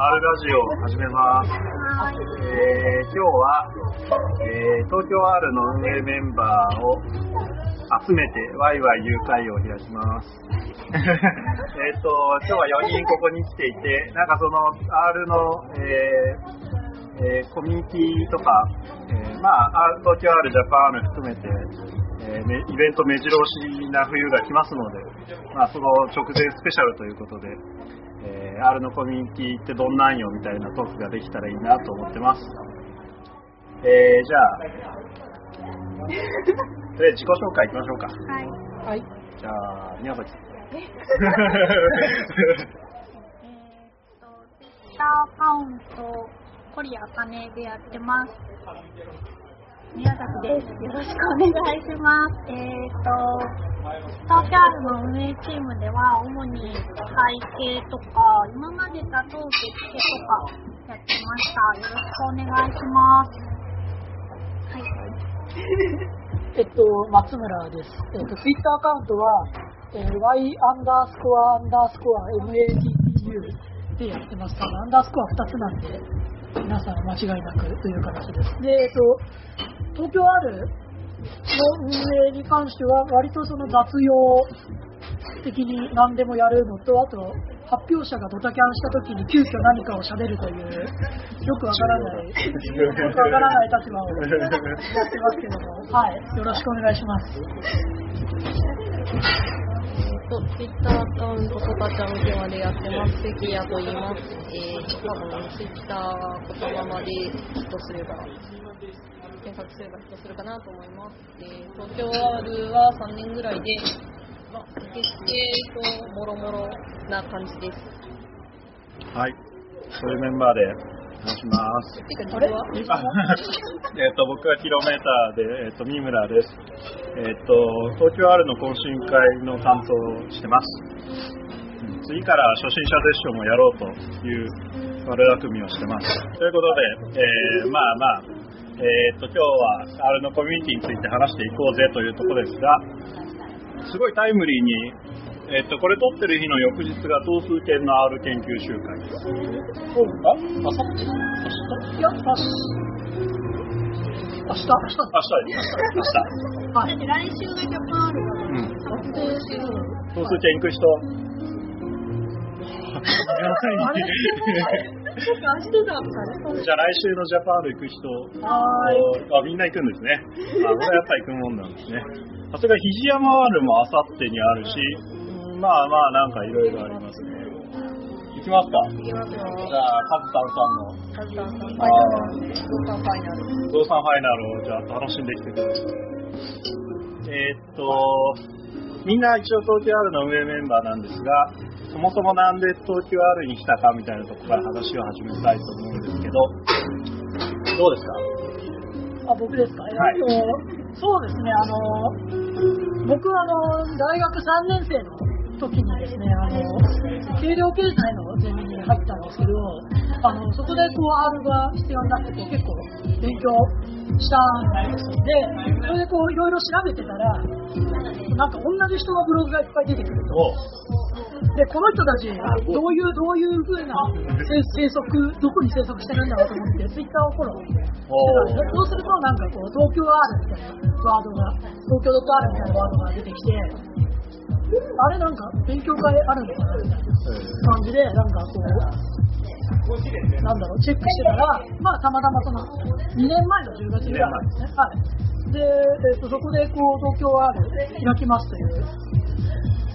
R ラジオを始めます。えー今日は、えー東京 R の運営メンバーを集めてワイワイ誘拐を開きます。えっと、今日は4人ここに来ていて、なんかその R の、えーえーコミュニティとか、えーまあ、東京 R ジャパン含めて、えーめイベント目白押しな冬が来ますので、まあ、その直前スペシャルということで、えー R のコミュニティってどんなんよみたいなトークができたらいいなと思ってます。えーじゃあ、とりあえず自己紹介いきましょうか。はい。はい。じゃあ、宮崎。え？ーっと、ツイッターアカウント、コリアカネでやってます。宮崎です。よろしくお願いします。えーっと、東京アルの運営チームでは、主に会計とか、今までだと受付とかやってました。よろしくお願いします。はい。えっと、松村です。えっと、ツイッターアカウントは、えー y アンダースコアアンダースコア mattu でやってます。アンダースコア2つなんで、皆さん間違いなくという形です。で、えっと、東京 R の運営に関しては、割とその雑用的に何でもやるのと、あと、発表者がドタキャンした時に急遽何かを喋るという、よくわからない、よくわからない立場をやってますけども、はい、よろしくお願いします。と、ツイッターアカウント、トタちゃん電話でやってます。関谷と言います。えー、多分、ツイッター言葉までヒットすれば、検索すればヒットするかなと思います。えー、東京 R は3年ぐらいで、まあ、受付ともろもろな感じです。はい。そういうメンバーでします。てか、実は、あえっと、僕はキロメーターで、えっと、三村です。えっと、東京 R の懇親会の担当をしてます。次から初心者セッションもやろうという悪巧みをしてます。ということで、えーまあまあ、えっと、今日は R のコミュニティについて話していこうぜというところですが、すごいタイムリーに、えっと、これ撮ってる日。の翌日。が等数圏の R 研究集会です。ああさって明日。いや、明日。明日、明日。明日。明日。はい。来週がジャパンあるのうん。で、等数圏行く人。あれそうか、明日。だったね。じゃあ来週のジャパンある行く人。はーい。あみんな行くんですね。あ、これやっぱ行くもんなんですね。あそれから肘山 R もあさってにあるし、うんまあまあなんかいろいろありますね。行きますか？いきますよ。じゃあ、カズタンさんのカズタンさん、ファイあナル。ゾウさんファイナル。ゾウさんファイナルをじゃあ楽しんできてください。えーっと、みんな一応東京 R の運営メンバーなんですが、そもそもなんで東京 R に来たかみたいなところから話を始めたいと思うんですけど、どうですか？あ、僕ですか、はいえっとそうですね、あの、僕はあの、大学3年生の時にですね、あの、軽量経済のゼミに入ったんですけど、あの、そこでこう R が必要になってこう結構勉強したんですよ。で、それでこういろいろ調べてたら、なんか同じ人のブログがいっぱい出てくると。おで、この人たち、どういう、どういう風な生生息、どこに生息してるんだろうと思って、ツイッターをフォローしてたんですそうすると、なんかこう、東京 R みたいなワードが、東京 .R みたいなワードが出てきて、あれなんか勉強会あるみたいな感じで、なんかこう、なんだろう、チェックしてたら、まあ、たまたまその、2年前の10月ぐらいなんですね。はい。で、えっとそこでこう、東京 R 開きますという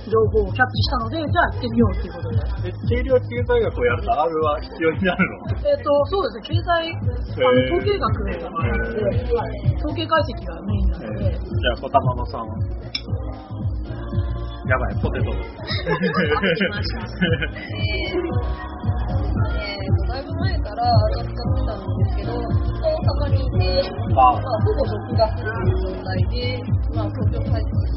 情報をキャッチしたので、じゃあ行ってみようということで。え軽量経済学をやると R は必要になるの？えっ、と、そうですね、経済、あの統計学なので、はい統計解析がメインなので、えーじゃあ、小玉野さん。やばい、ポテト。えーと、だいぶ前から使ってたんですけど、大阪にいて、まあ、ほぼ独学という状態で、まあ、東京帰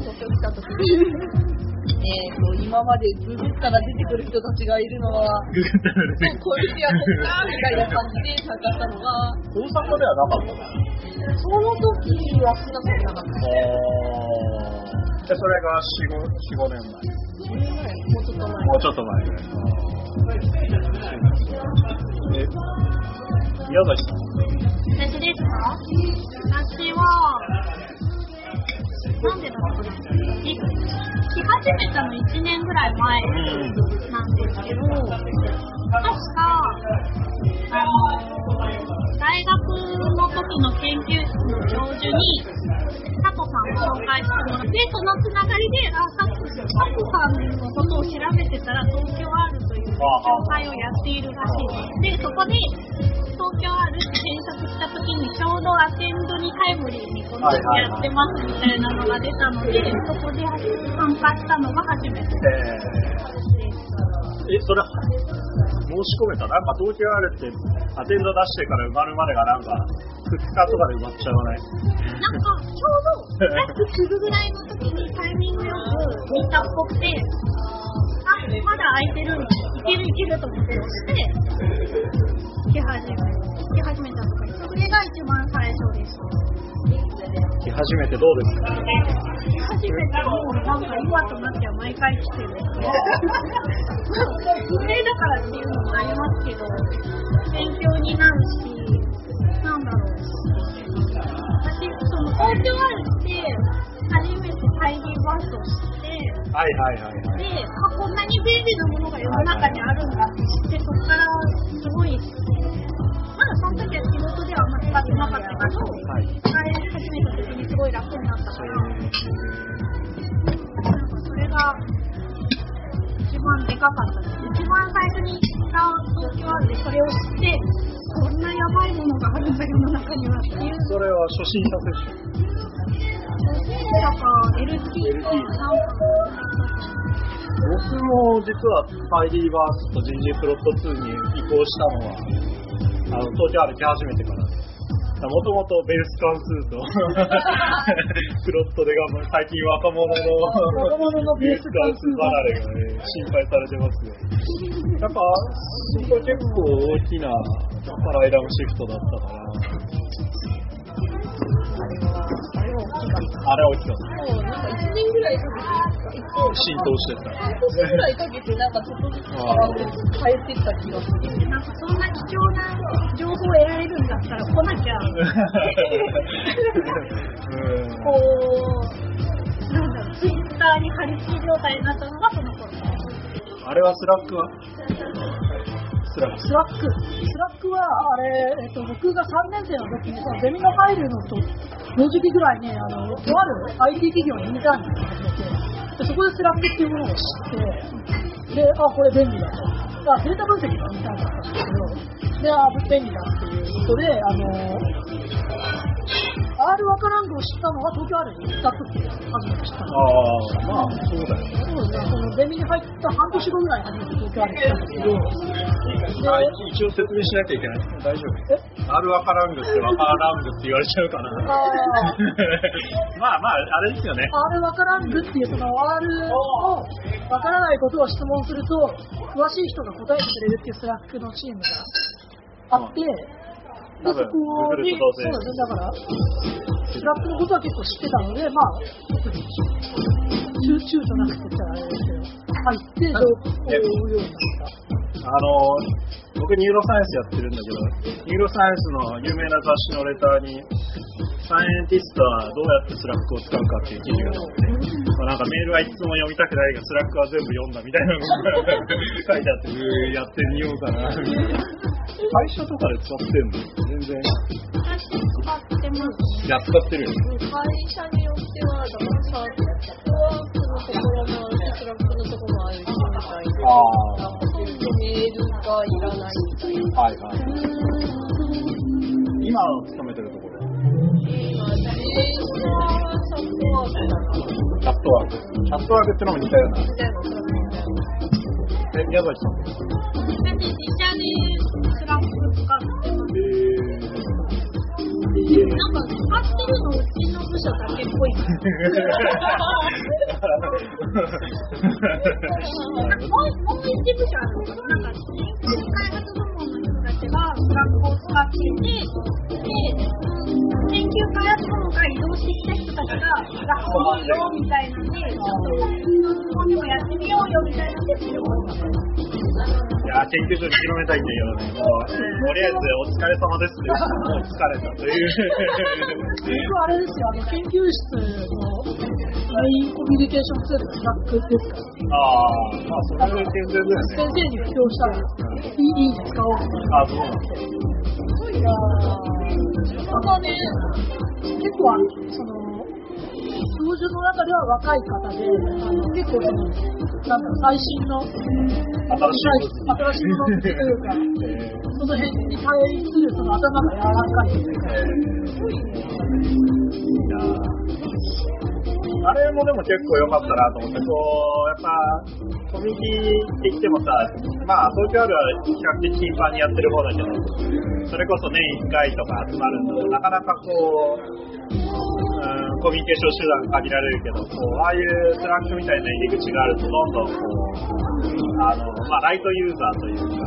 東京来た時に、えーと、今までググったら出てくる人たちがいるのは、ググったらねこういう人やこっかみたいな感じで参加したのが、大阪ではなかったのその時は少なくなかった。で、それが4、5、4、5年前。10年前、もうちょっと前。もうちょっと前ぐらい。え、宮崎さん。私ですか私は、なんでだろうな。来始めたの1年ぐらい前なんですけど、確か、あの、大学の時の研究室の教授に、佐藤さんを紹介してもらって、そのつながりで、あ、佐藤さんのことを調べてたら、東京 R という紹介をやっているらしいです。で、そこで、東京 R って検索した時に、ちょうどアテンドにタイムリーにこのやってますみたいなのが出たので、そこで参加したのが初めて。ええ、それ、申し込めたなんか東京あるって、アテンド出してから埋まるまでがなんか、2日とかで埋まっちゃわない？なんか、ちょうど、ラックするぐらいの時にタイミングよく見たっぽくて、あ、まだ空いてるんだ。いけるいけると思って押して、来始め、来始めたとか、それが一番最初です。来始めてどうですか来始めたもうなんか今となっては毎回来てる。不明だからっていうのもありますけど、勉強になるし、なんだろう。私、その東京あるって、初めてタイリーバーストを知って、はいはいはいはい。で、あ、こんなに便利なものが世の中にあるんだって知って、そこからすごい、まだその時は仕事ではあんま使ってなかったけど、はい使い始めた時にすごい楽になったから、なんかそれが一番でかかったです。一番最初に使う東京あるでそれを知って、こんなやばいものがあるんだ世の中にはっていう、それは初心者接種。な LT、僕も実はファイリーバースと GG プロット2に移行したのは、あの東京歩き始めてから。もともとベース関数とプロットで頑張る最近若者の若者のベース関数離れがね心配されてますねやっぱそこ結構大きなパライラムシフトだったからあれは大きた。もうなんか1年ぐらいかけて、浸透してた半年ぐらいかけて、なんかちょっとずつ変えてった気がする。なんかそんな貴重な情報を得られるんだったら来なきゃ。うんこう、なんだろう、ツイッターに貼り付き状態になったのがその頃。あれはスラックは？スラックスラック、スラックはあれ、えっと、僕が3年生の時にそのゼミの入るのと同時期ぐらいに、あの、とある IT 企業にインターンに行って、でそこでスラックっていうものを知って、で、あ、これ便利だと。あ、データ分析のインターンだったんですけど、で、あ、便利だっていうことで、あの、R ワカラングを知ったのは東京 R に行った時で初めて知ったの。ああまあそうだよねそうですね、そのゼミに入った半年後ぐらいに初めて東京 R に行ったんですけど、あ一応説明しなきゃいけない大丈夫え R ワカラングってワカラングって言われちゃうかなあまあまああれですよね R わからんぐっていうその R をわからないことを質問すると詳しい人が答えてくれるっていうスラックのチームがあって、分そこにそうですねだからスラックのことは結構知ってたのでまあ特に躊躇となくって言ったらあれですけど入って情報を追うようになった？あの僕ニューロサイエンスやってるんだけどニューロサイエンスの有名な雑誌のレターにサイエンティストはどうやってスラックを使うかっていう記事が載ってて、まあ、なんかメールはいつも読みたくないがスラックは全部読んだみたいなのが 書いてあってやってみようかなみたいな会社とかで使ってんの？全然。私使ってます。いや使ってるよ会社によっては、だからさ、ークのところもあるし、スラックのところもあるし、みたいな。あなんかほとんどメールがいらないみたいな。あはいはい。今勤めてるところ。今、自転車はチャットワークだな。チャットワーク。チャットワークってのも似たような。みたいな。感じえ宮崎さん。私、自社でなんか使ってるのうちの部署だけっぽい。なんかもう、もう一部署あるのかななんか、研究開発部門の人がスラックを使っていて、で、研究開発部門から異動してきた人たちが、 Slack をよ、みたいなんで、ちょっと、ここでもやってみようよみたいなって思いや、研究所に広めたいんだけどね、もう、とりあえずお疲れ様ですって、もう疲れたという。僕あれですよ、あの研究室のメインコミュニケーションツールが Slack ですから、ああ、まあ、それで健全だよね。先生に布教したら、いいいいね使おうと思って。あそうなんだ。いやー、ただね、結構あの、その、教授の中では若い方で、あの結構その、なんだろう、最新の、新しい新しいものというか、その辺に対するその頭が柔らかいというか、えーいやーあれもでも結構良かったなと思って、こう、やっぱ、コミュニティってきてもさ、まあ、東京 R は比較的頻繁にやってる方だけど、それこそ年1回とか集まるのなかなかこう、うん、コミュニケーション手段限られるけど、こう、ああいう Slack みたいな入り口があると、どんどんこう、あの、まあ、ライトユーザーというか、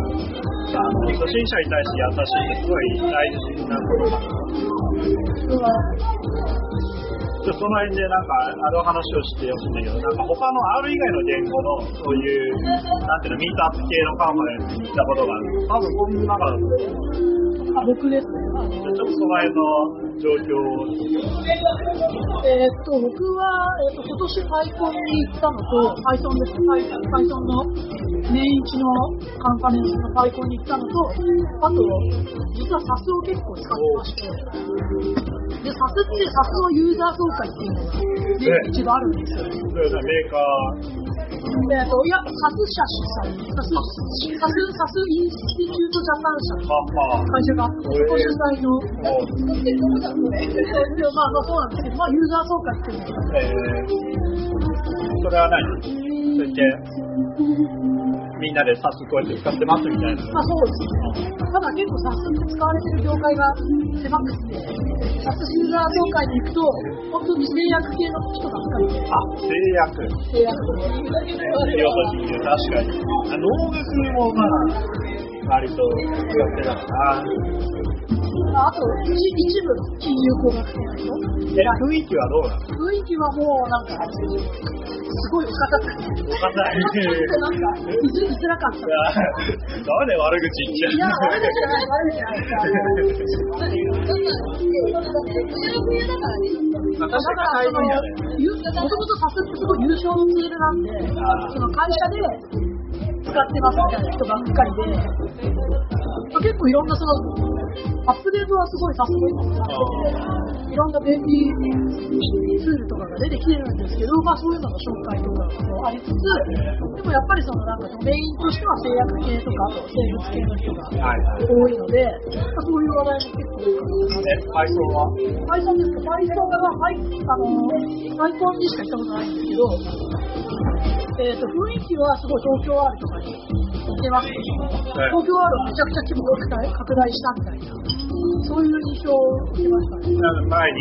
あの初心者に対して優しいってすごい大事なことだと思う。ちょっとその辺でなんかあの話をしてほしいんだけど、なんか他の R 以外の言語のそういう、なんていうの、ミートアップ系のカンファレンスに行ったことがある。多分この中だと思う。あ僕ですね。ちょっとその辺の状況を。えーっと、僕は、えーっと、今年 PyCon に行ったのと、Python です。Python の年一のカンファレンスの PyCon に行ったのと、あと、実は SAS を結構使ってまして、で、SAS って SAS のユーザー総会っていうのが、ね、一度あるんですよ。そういうのメーカー、えーっと、いや、SAS 社主催、SAS、SAS、SAS インスティテュートジャパン社の会社がそこ主催の、もう、作ってるとこじゃん、これ。でもまあ、まあそうなんですけど、まあ、ユーザー総会っていうのが、えー、それは何？そうやって、みんなでサスこうやって使ってますみたいな。まあそうですね。ただ結構 SAS って使われてる業界が狭くて、SAS ユーザー総会に行くと、本当に製薬系の人ばっかりで、あ、製薬。製薬と人確かに。あ農学もまあ、割と使ってたかな。あと、一一部の金融工学系の人？え、雰囲気はどうなの？雰囲気はもうなんか、すごいお堅くて、わかんない。なんか、居づ居づらかった。なんで悪口言っちゃういや、悪口じゃない、悪口じゃない。まあ確かにだから、その、ゆもともとサスってすごい優勝のツールなんで、その会社で使ってますみたいな人ばっかりで、ま結構いろんなその、アップデートはすごいさすがになってて、いろんな便利ツールとかが出てきてるんですけど、まあそういうのの紹介とかもありつつ、でもやっぱりそのなんかドメインとしては製薬系とか、あと生物系の人が。多いので、まあそういう話題も結構多かったえ、配送は Python ですか Python は、パイあの、Python にしか行ったことないんですけど、えっ、と、雰囲気はすごい東京 R とかに似てますけど、はい東京 R をめちゃくちゃ規模拡大拡大したみたいな、そういう印象を受けましたね。前に、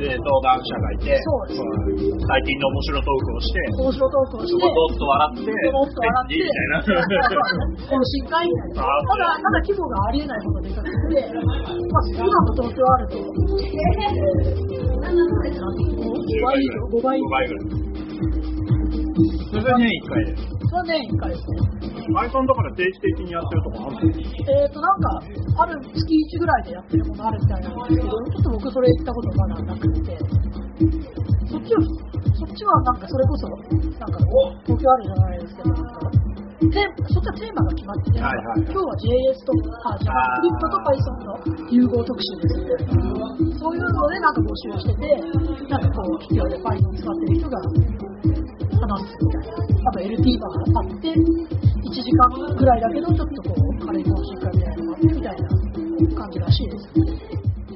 えー登壇者がいて、そうですうん最近の面白トークをして、面白トークをして、そこどっと笑って、もっと笑って、みたいな。懇親会みたいな。あただ、ただ規模がありえないほどでかくて、まあ、普段の東京 R と、えー、5倍以上、5倍以5上。それで年1回で。それは年1回ですね。Python だから定期的にやってるとこあるえーと、なんか、ある月1ぐらいでやってるものあるみたいなんですけど、ちょっと僕それ行ったことまだなくて、そっちは、そっちはなんかそれこそ、なんか、東京あるじゃないですけど、なんかテーそっちはテーマが決まってて、はいはい今日は JS と、あ、JavaScript と Python の融合特集ですみたいな、そういうのでなんか募集してて、なんかこう、企業で Python 使ってる人が話すみたいな。あと LT があって、1時間ぐらいだけど、ちょっとこう、軽い講習会みたいなのがあってみたいな感じらしいです。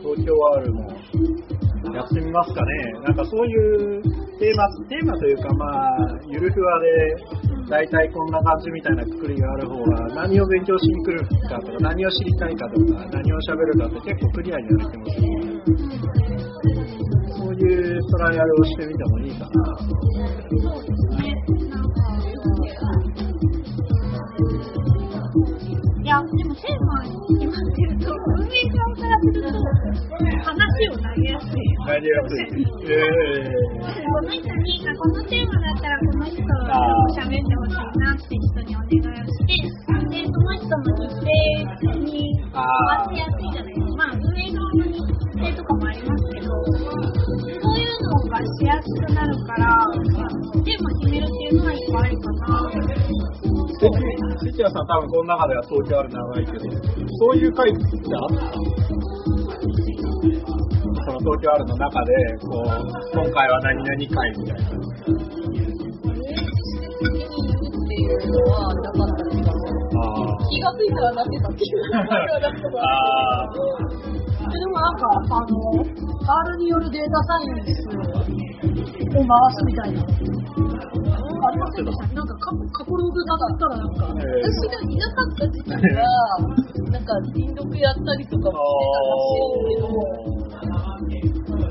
東京 R もやってみますかね。なんかそういうテーマ、テーマというかまあ、ゆるふわで、大体こんな感じみたいなくくりがある方が、何を勉強しに来るかとか、何を知りたいかとか、何を喋るかって結構クリアになる気もするので、そういうトライアルをしてみてもいいかな。そうですね。なんか、いや、でもテーマに決まってると、運営側からすると、話を投げやすい。大事やすい。えこの人に、あこのテーマだったらこの人と喋ってほしいなって人にお願いをして、で、その人の日程に合わせやすいじゃないですか。まあ、運営側の日程とか、そういうのがしやすくなるから、テーマ決めるっていうのは一個ありかな。ー、関谷さん多分この中では東京ある長いけど、そういう会ってあったその東京あるの中で、こう、今回は何々会みたいな。っていうのはなか気がついたらなってたっていう。ああ。でもなんか、あの、R によるデータサイエンスを回すみたいな。ありませんでしたなんか過過去ログだったらなんか、えー私がいなかった時期は、なんか、輪読やったりとかもしてたらしいけど、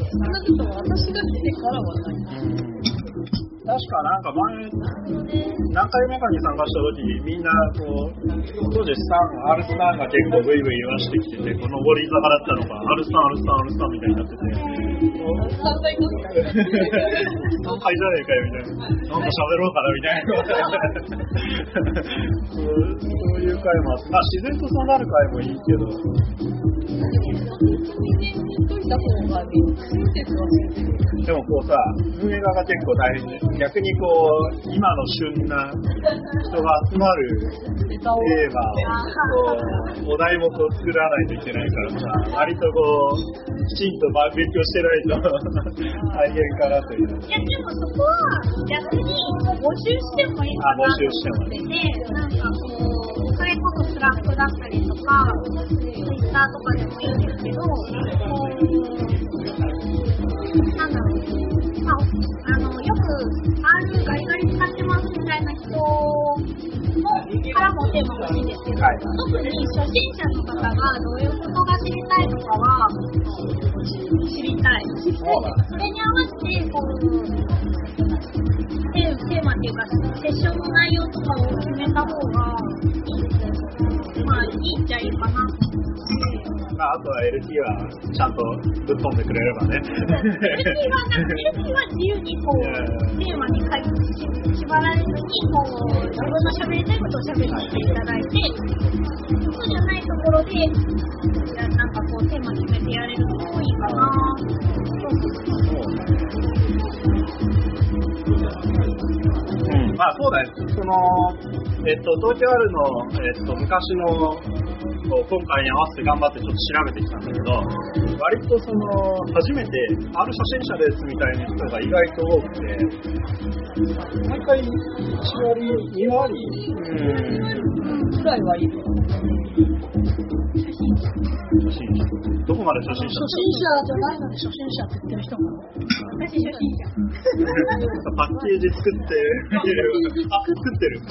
少なくとも私が来てからはない。確かなんか前、何回目かに参加した時みんなこう、当時スタン、R スタンが結構ブイブイ言わしてきてて、この上り坂だったのが、R スタン、R スタン、R スタンみたいになってて、何回じゃねえかよみたいな、なんか喋ろうかなみたいな。そういう回もあって、まあ自然とそうなる回もいいけど、でもこうさ、運営側が結構大変で、逆にこう、今の旬な人が集まるネタを。テーマを、こう、お題目を作らないといけないからさ、割とこう、きちんとまあ勉強してないと大変かなという。いや、でもそこは逆に募集してもいいかなと思ってて、なんかこう、それこそ Slack だったりとか、ツイッターとかでもいいんですけど、こう、なんだろう、まあ、あの、よく R ガリガリ使ってますみたいな人もからもテーマ欲しいんですけど、特に初心者の方がどういうことが知りたいのかは知りたい。それに合わせて、こう、テーマっていうか、セッションの内容とかを決めた方がいいので、まあ、いいっちゃいいかな。まあ、あとは LT はちゃんとぶっ飛んでくれればね。LT は、なんか LT は自由にこう、テーマに書いて縛られずに、こう、自分の喋りたいことを喋っていただいて、そうじゃないところで、なんかこう、テーマ決めてやれるのもいいかな。そうん、まあそうだよ。その、えっと、東京あるの、えっと、昔の、今回に合わせて頑張ってちょっと調べてきたんだけど、割とその、初めて、ある初心者ですみたいな人が意外と多くて、毎回1割、2割、うん、ぐらいはいい。初心者。どこまで初心者初心者じゃないのに初心者って言ってる人も。私初心者。パッケージ作って、あ、作ってる。こ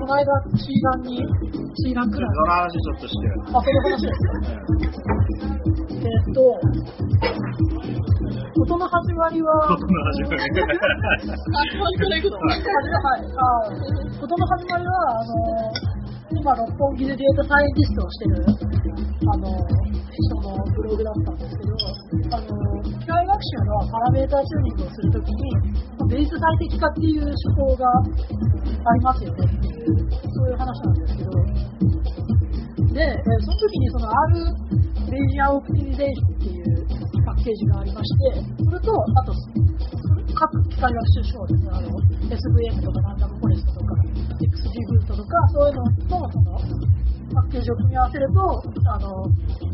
の間、シーランに、シーランクラその話ちょっとしてる。ブ。あ、その話ですか？えっと、事の始まりは、ことの始まり。あ、本当に行くのはい、あ事の始まりは、あの、今、六本木でデータサイエンティストをしてる、あの、人のブログだったんですけど、あの、機械学習のパラメータチューニングをするときに、ベース最適化っていう手法がありますよねっていう、そういう話なんですけど、で、その時にその R レイジアオプティミゼーションっていうパッケージがありまして、それと、あと、各機械学習手法ですね、あの、SVM とかランダムフォレストとか、XG ブートとか、そういうのと、その、パッケージを組み合わせると、あの、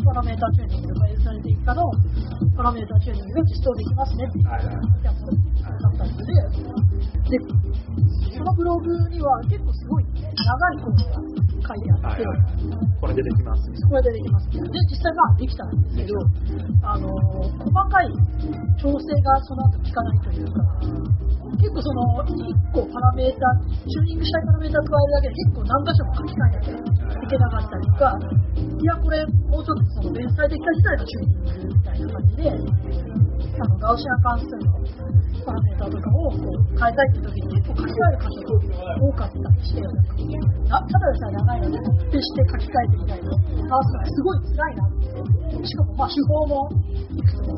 パラメータチューニングとか、エスタリティ化のパラメータチューニングが実装できますねっていうやつだったんで、で、そのブログには結構すごい、ね、長いコードが書いてあって、はいはい。これ出てきます。これでできます。で、実際まあできたんですけど、あの、細かい調整がその後効かないというか、結構その、1個パラメータ、チューニングしたいパラメータ加えるだけで結構何箇所も書き換えなきゃいけなかったりとか、いや、これもうちょっとその連載的な自体のチューニングみたいな感じで、あの、ガウシア関数のパラメータとかをこう変えたいって時に結構書き換える箇所が多かったりして、なんかなただでさえ長いので、徹して書き換えてみたいと直すのがすごい辛いなって。しかも、まあ、手法もいくつも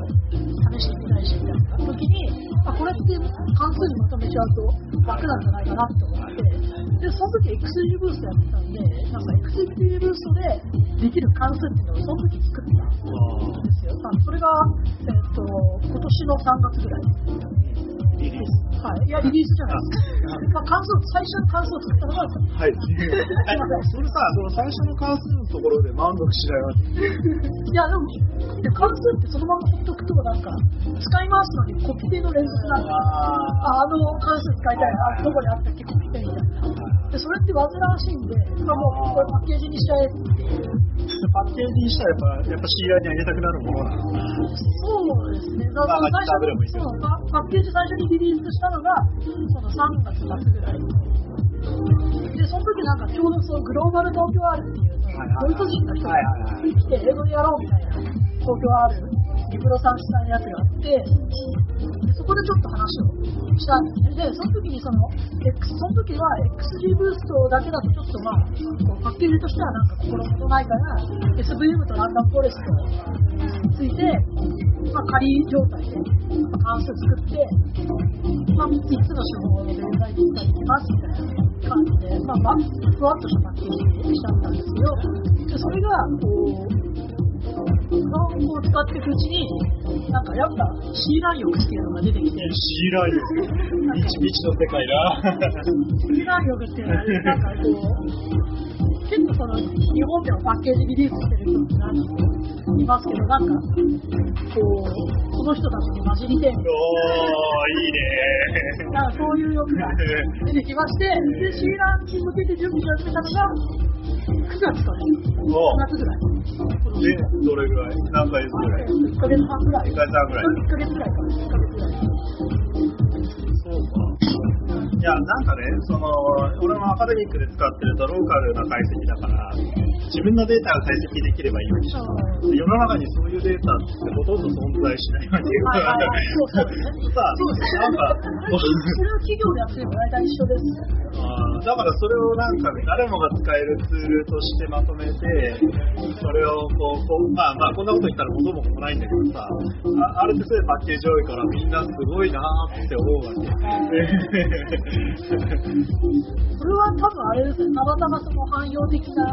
試してみたいし、みたいな時に、あ、これって関数にまとめちゃうと楽なんじゃないかなって思って、で、その時 XG ブーストやってたんで、なんか XG ブーストでできる関数っていうのをその時作ったんですよ。まあそれが、えっ、と、今年の3月ぐらい。リリース。はい。いや、リリースじゃないです。まあ、関数、最初の関数を作ったのが、はい。それさ、その最初の関数のところで満足しないわけ。いや、でも、で関数ってそのままほっとくと、なんか、使い回すのにコピペの連続なんで、あ、あの関数使いたいな、どこにあったっけ、コピペみたいな。で、それって煩わしいんで、まあ、もう、これパッケージにしちゃえっていう。パッケージにしたらやっぱ、やっぱ C ラにあげたくなるものなの。そうですね。だから最初パッケージ最初にリリースしたのが、その3月末ぐらい。で、その時なんかちょうどそうグローバル東京 R っていう、ドイツ人の人が来て英語でやろうみたいな東京 R、リプロさん主催のやつがあって、でそこでちょっと話をしたんですね。で、その時にその、X、その時は XG ブーストだけだとちょっとまあ、こうパッケージとしてはなんか心もとないから、SVM とランダムフォレストについて、まあ、仮状態で、関数作って、まあ、3つの手法で全体的にいきますみたいな感じで、まあ、ふわっとしたパッケージにしちゃったんですけど、でそれが、こう、日本語を使っていくうちに、なんかやっぱ C ラン欲っていうのが出てきて、C ライン。未知未知の世界だ。C ラン欲っていうのは、なんかこう、結構その日本でもパッケージリリースしてる人って何人もいますけど、なんか、こう、その人たちに混じりてえみたいおー、いいねな、なんかそういう欲が出てきまして、で、C ランに向けて準備し始めたのが、9月からお9月ぐらい。で、どれぐらい？何ヶ月ぐらい？1ヶ月半ぐらい。1ヶ月半ぐらい1ヶ月ぐらいかな。1ヶ月ぐらい。そうか。いや、なんかね、その、俺もアカデミックで使ってるとローカルな解析だから、自分のデータが解析できればいいわけじゃん。で世の中にそういうデータってほとんど存在しないわけよ。さあ。なんか、それを企業でやって大体一緒です。あーだからそれをなんか誰もが使えるツールとしてまとめて、それをこう、こうまあまあこんなこと言ったら元も子もないんだけどさ、あある程度パッケージ多いからみんなすごいなーって思うわけ。それは多分あれですね、たまたまその汎用的な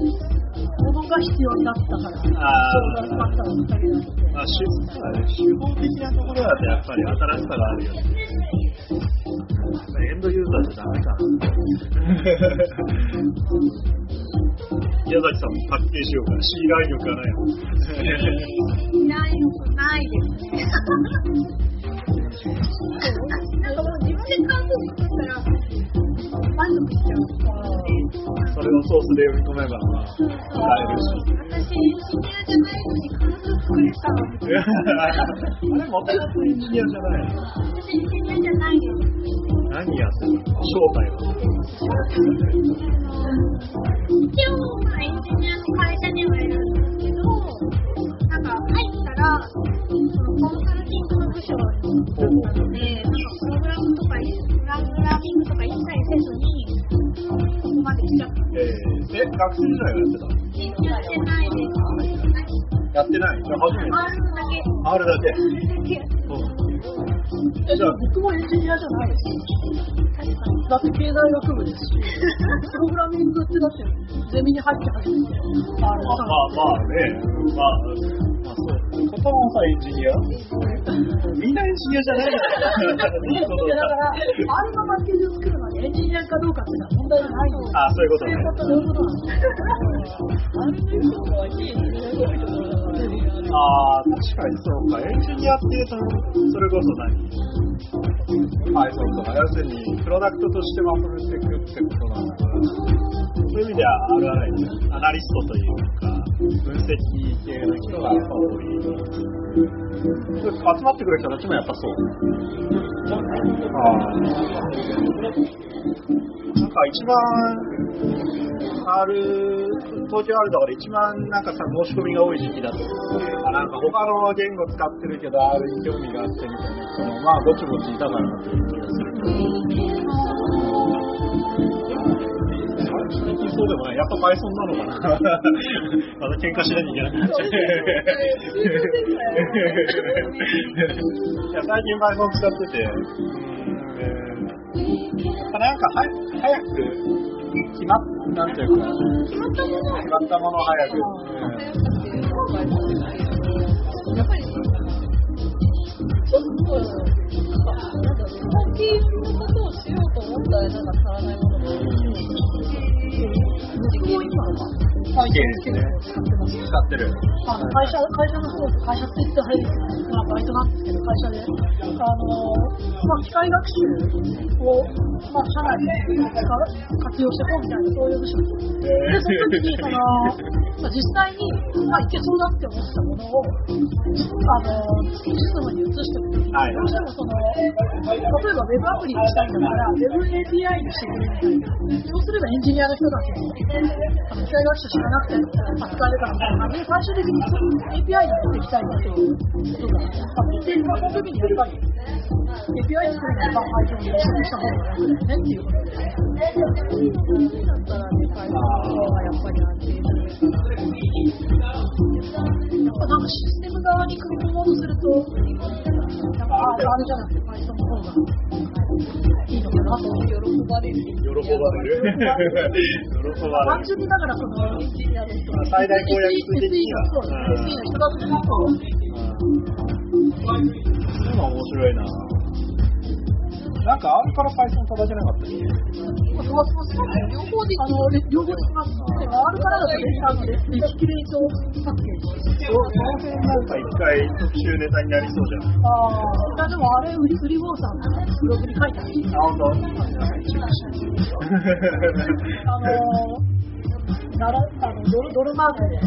ものが必要になったから、あそうなっただ。けなんで。まあ、手法的なところだ。とやっぱり新しさがあるよね。エンドユーザーじゃダメかな。宮崎さんもパッケージよから C ラインよくないの。いないよくないですね。なんかもう自分で関数作ったら満足しちゃう。それをソースで読み込めば、まあ、使えるし。私、エンジニアじゃないのに関数作れたの。あれ、もともとエンジニアじゃないの私、エンジニアじゃないです。何やってるの正体は。一応、まあ、エンジニアの会社にはいるんでら、そのコンサルティングの部署だったので、なんかプログラムとか、プログラミングとか一切せずに、ここまで来ちゃった。えー、え、学生時代はやってたエンジニアしてないです。やってないじゃあ初めて。R だけ。R だけ。だけ。えじゃあ僕もエンジニアじゃないです。だって経済学部ですし、プログラミングってだってゼミに入って初めて、あまあまあね、まあ、まあそう。片方さんエンジニア？みんなエンジニアじゃないから。いやだから、あれのパッケージを作るのにエンジニアかどうかっていうのは問題じゃないんですよ。あ、そういうことねそういう。こと、なん。あ確かにそうか。エンジニアっていうと、それこそ何？Python とか、要するに、プロダクトとしてまとめていくってことなのかな。そういう意味では、あるあるね、アナリストというか、分析系の人が多い。集まってくる人たちもやっぱそう。ああ。なんか一番、R、東京 R だから一番なんかさ、申し込みが多い時期だとなんか他の言語使ってるけど R に興味があってみたいな人も、まあぼちぼちいたかなという気がするそうでもない。やっぱ Python なのかな。また喧嘩しなきゃいけなく。なっちゃう。いや、最近 Python 使ってて、えーなん。かは早く。決まっなん。ていうか、決まったものを決まったものを早く。やっぱり、ちょっと、なん。か、最近のことをしようと思ったら、なん。か足らないものがは、最近結構使ってます。使ってる。あの会社会社の方で会社って言って入るまあバイトなんですけど会社であのまあ機械学習をまあ社内で活用してこうみたい。なそうい。う部署ででその時にそのまあ実際にまあい。けそうだって思ったものをあのシステムに移してもはい。どうしてもその例えばウェブアプリにしたい。んだからウェブ API にしてくれみたい。なそうすればエンジニアの人たちもあの機械学習じゃなくて扱えるからみたいなで最終的にそういう API に持っていきたいなということがあって、まあ、その時にやっぱり API 作るのが Python にした方がいいねっていうことで。だったら、やっぱりか。なんかシステム側に組み込もうとすると、なんかああれじゃなくて Python の方がいいのかなと。喜ばれる。喜ばれる。喜ばれる。単純にだからその最大公約的には SE の人だとすると、そういうの面白いな。なんか R から Python 飛ばせなかったっけまあ飛ばせますね。両方であのれ両方できます。でも R からだとね、あのレレシキュレートパッケージ。その辺なんか一回特集ネタになりそうじゃん。ああ、でもあれ、ウリウリウォーさんのブログに書いてある。あ、ほんとあのー、ならあのドルドルマークで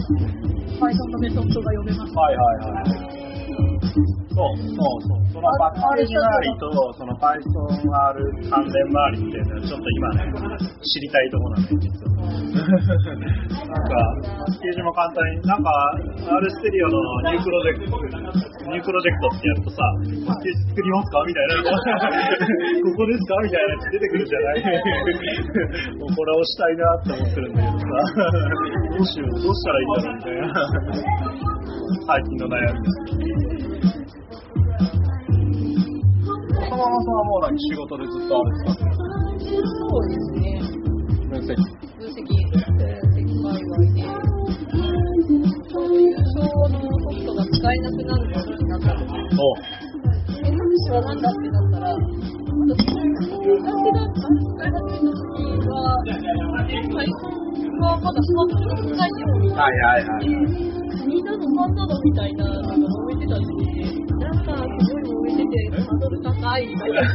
Python のメソッドが読めます。はいはいはい。そうそうそう。そのパッケー周りと、その Python R 関連周りっていうのはちょっと今ね、知りたいところなんで、実は。なんか、パッケージも簡単に、なんか、R ステリオのニュープロジェクト、ニュープロジェクトってやるとさ、パッケージ作りますかみたいな。ここですかみたいなやつ出てくるじゃないもうこれ押したいなって思ってるんだけどさ、どうしよう、どうしたらいいんだろうみたいな。最近の悩みです。そのままさんはもう何仕事でずっとあるんですか？そうですね。分析。分析、なくなる時になった時に、おえ、なんでそうなんだってなったら、は、まだスマートフォン使えようにはいはいはい。2なの3なのみたいなのが揉めてた時期で、なんかすごい揉めてて、ハードル高いみたいな。え、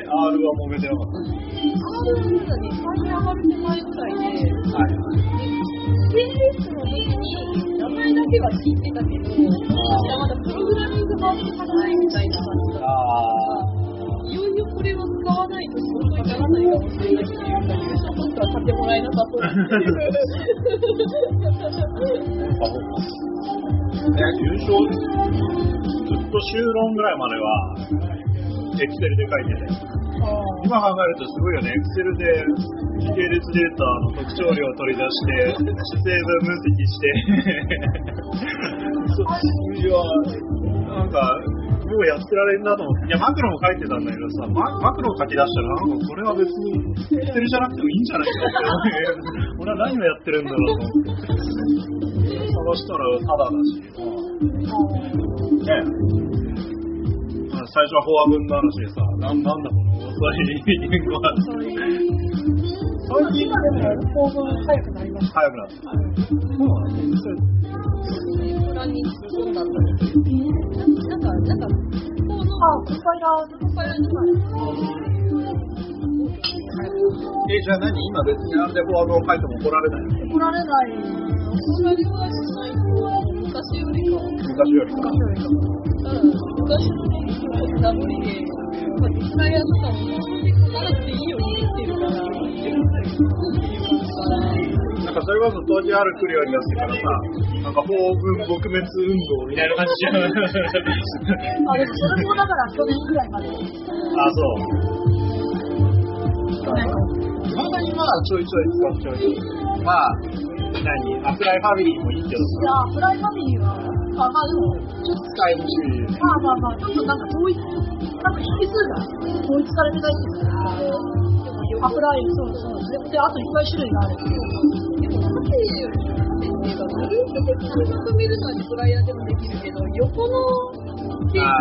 R は揉めてなかった R はまだね、最初上がる手前ぐらいで、はいはい。CSS の時に名前だけは聞いてたけど、私はまだプログラミング版じゃないみたいな感じだったあいよいよこれを使わないと仕事にならないかもしれないっていうか、優勝ソフトは買ってもらえなさそうっていう。優勝、ずっと修論ぐらいまでは、エクセルで書いてて。今考えるとすごいよね。エクセルで時系列データの特徴量を取り出して、成分分析して、そういや、なんか、もうやってられんなと思って。いや、マクロも書いてたんだけどさ、ママクロを書き出したら、なんかこれは別に、エクセルじゃなくてもいいんじゃないかって。俺は何をやってるんだろうと思って。探したらタダだし、ね最初はフォア文の話でさ、なんなんだこの遅い言語は。最でも構文早くなりました。早くなった。そうなんですそれプランに突っ込んだとなんか、なんか、このあ、コンパイラーコンパイラーのえ、じゃあ何？今別にあれでフォア文を書いても怒られないの？怒られない怒られはしないと、昔よりかは、昔よりか。昔よりかも。ただ、昔のダブリで、まあ、実際やとかも、書かなくていいようにできてるから、っていうから、なんかそれこそ当時ある来るようになってからさ、なんか法文撲滅運動みたいな感じじゃん。あ、でもそれもだから去年ぐらいまで。あ、そう。去年か。まだ近はちょいちょい使っておいて。まあ、何？アプライファミリーもいいけどいやさ、、フライファミリーは、あ、まあでも、ちょっと、使いにくい。まあまあまあ、ちょっとなんか統一、多分引数が統一されてないっていうか、アプライ、そうそう。で、であといっぱい種類がある。でも縦っていうか、グループ的にまとめるのはリプライヤーでもできるけど、横のペーあ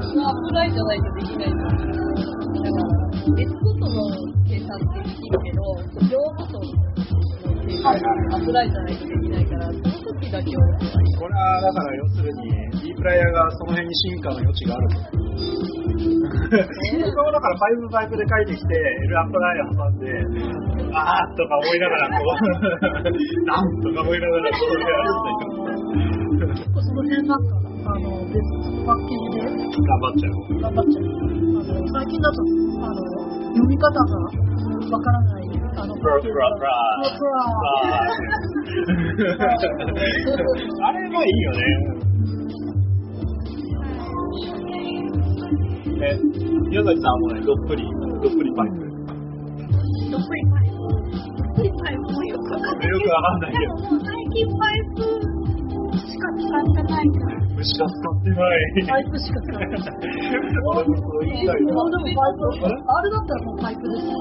ジはアプライじゃないとできないの。だから、別ごとの計算ってできるアプライじゃないとできないから、その時だけはアプライ。これはだから要するに、D プライヤーがその辺に進化の余地がある。僕もだから5バイクで書いてきて、L アプライヤー挟んで、あーとか思いながらこう、なんとか思いながらこうやるんだけど、結構その辺なんか、あの、別パッケージで頑張っちゃう。頑張っちゃう。あの、最近だと、あの、読み方がわからない、あの、プラプラプラプラあれもいいよね。え、宮崎さんもね、どっぷり、どっぷりパイプ。どっぷりパイプ。どっぷりパイプもよくわかんないけど。よくわかんないけど最近パイプか使ってないから。虫が使ってない。パイプしか使わない。俺もそう言いたいな。もうでもパイプ、あれだったらもうパイプですよ。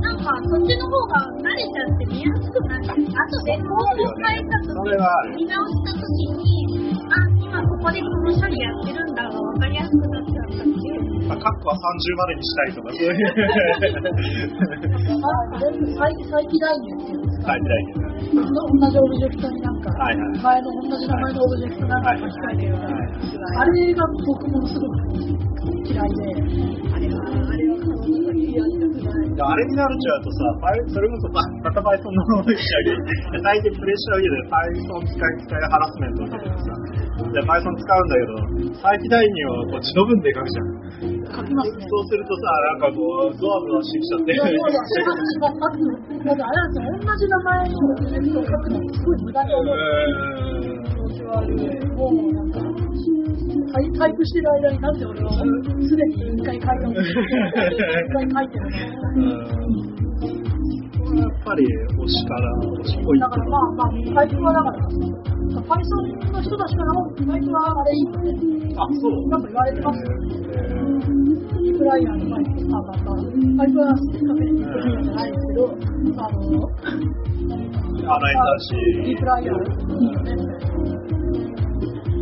なんかそっちの方が慣れちゃって見やすくなって、あとでコード変えたそ時れはある。見直した時に、あ、今ここでこの処理やってるんだが分かりやすくなっちゃったんで、まあ、カッコは30までにしたいとか、そういう。ああれ、再再起代入っていうんですか？書いてないけど。同じオブジェクトになんか、はいはい前の同じ名前のオブジェクトなんか書き換えてるあれが僕もすごく嫌いで、あれは、あれは可能な限りやりたくない。あれになっちゃうとさ、パイそれこそままた Python のものにしちゃう最近プレッシャーを受けて Python 使い使いハラスメントを受けててさ、で Python 使うんだけど、再起代入をこう自動文で書くじゃん。書きますね。そうするとさ、なんかこう、ゾワゾワしてきちゃって。いだ、ってあ同じ名前の書くのすごい無駄に思う。う気持ち悪い。もうなん。か、タイタイプしてる間になん。で俺はすでに一回書いたのに、一回書いてるの。ーん。これはやっぱり推しから、推しポイントだからまあまあ、パイプはだから、Python の人たちからも、パイプはあれいいって、あ、そう。なん。か言われてますよ。えーリプライヤーのパイプ、あ、まあまあ、パイプはカフェに行くじゃないですけど、あの、あ、ないだし。リプライヤーいいよね、みたいな。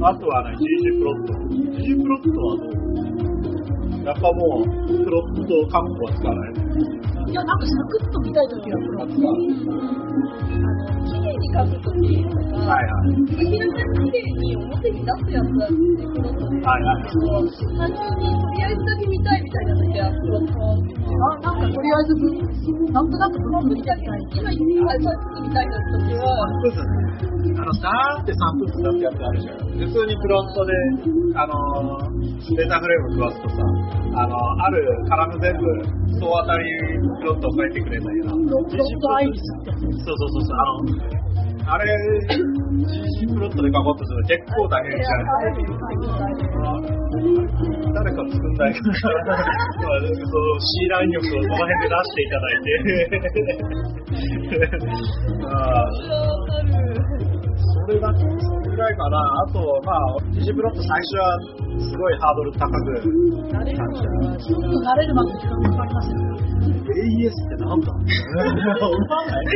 あとはね、GG プロット。GG プロットはどうやっぱもう、プロットカッコはつかない。いや、なんかサクッと見たいときはプロット。あの、綺麗に書くときとか、はいはい。明らかに綺麗に表に出すやつだってプロットではいはいけど、単純にとりあえずだけ見たいみたいなときはプロットあ、なんかとりあえず、なんとなくブログ見たいみたい今言ったやつみたいなときは、あの、ダーンって3分だってやつあるじゃん。普通にプロントで、あのー、データフレーム食わすとさ、あのー、あるカラム全部、総当たりロットを書いてくれるんだけど、ロロット。そうそうそうそう、あの、あれ、GG プロットで書こうとすると結構大変じゃん。誰か作んない。かな、そう C ライン力をその辺で出していただいて、あー。わかる。それだけ、いかな。あと、まあ、GG プロット最初はすごいハードル高く、慣れるのがちょっと慣れるまで時間かかりますよね。AES ってなんだわかんない。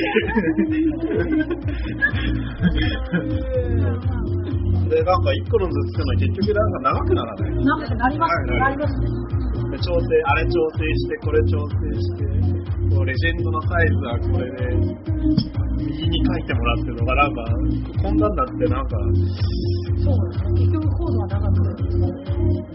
で、なんか一個の図作るのに結局なんか長くならないなんかなりますね。なりますね。で調整、あれ調整して、これ調整して、こうレジェンドのサイズはこれで、右に書いてもらってるのが、なんか、こんなんだってなんか、そうなんですね。結局コードは長くなる。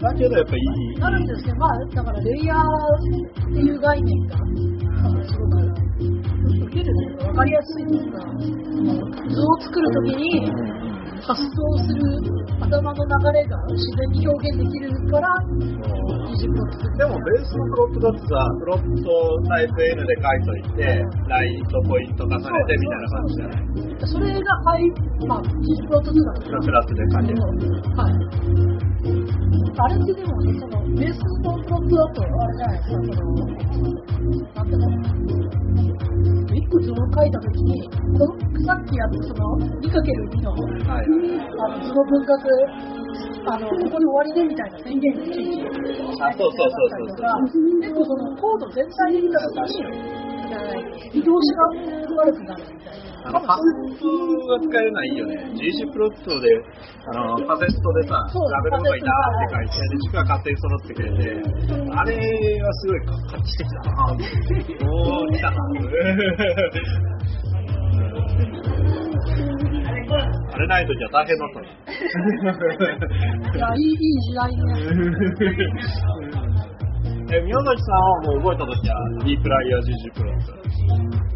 だけどやっぱいい。なるんですけど、まあ、だからレイヤーっていう概念が、なんかすごく、受けるというか分かりやすいというか、図を作るときに、発想する頭の流れが自然に表現できるから、二次プロットする。でもベースのプロットだとさ、プロットタイプ N で書いといて、ラインとポイント重ねてみたいな感じじゃない？それがハイ、まあ、二次プロット2なんですけどクラスで書いてる。はい。あれってでもね、そのベースのプロットだと、あれじゃないですか、その、なんていうの、一個図を書いたときに、このさっきやったその 2×2 の、はい。あの図の分割、あの、ここで終わりねみたいな宣言がいちいちあ、そうそうそうそうそう。結構そのコード全体で見たときに、移動しが悪くなるみたいな。あの、パセットが使えるのはいいよね。GC プロットで、あの、パセットでさラベルとかいたーって書いて、で、軸が勝手に揃ってくれて、あれはすごい画期的だなぁ。おー、来たな あれないときは大変だったね。いや、いい、いい時代ね。え、宮崎さんはもう覚えたときは、D プライヤー GG プロット。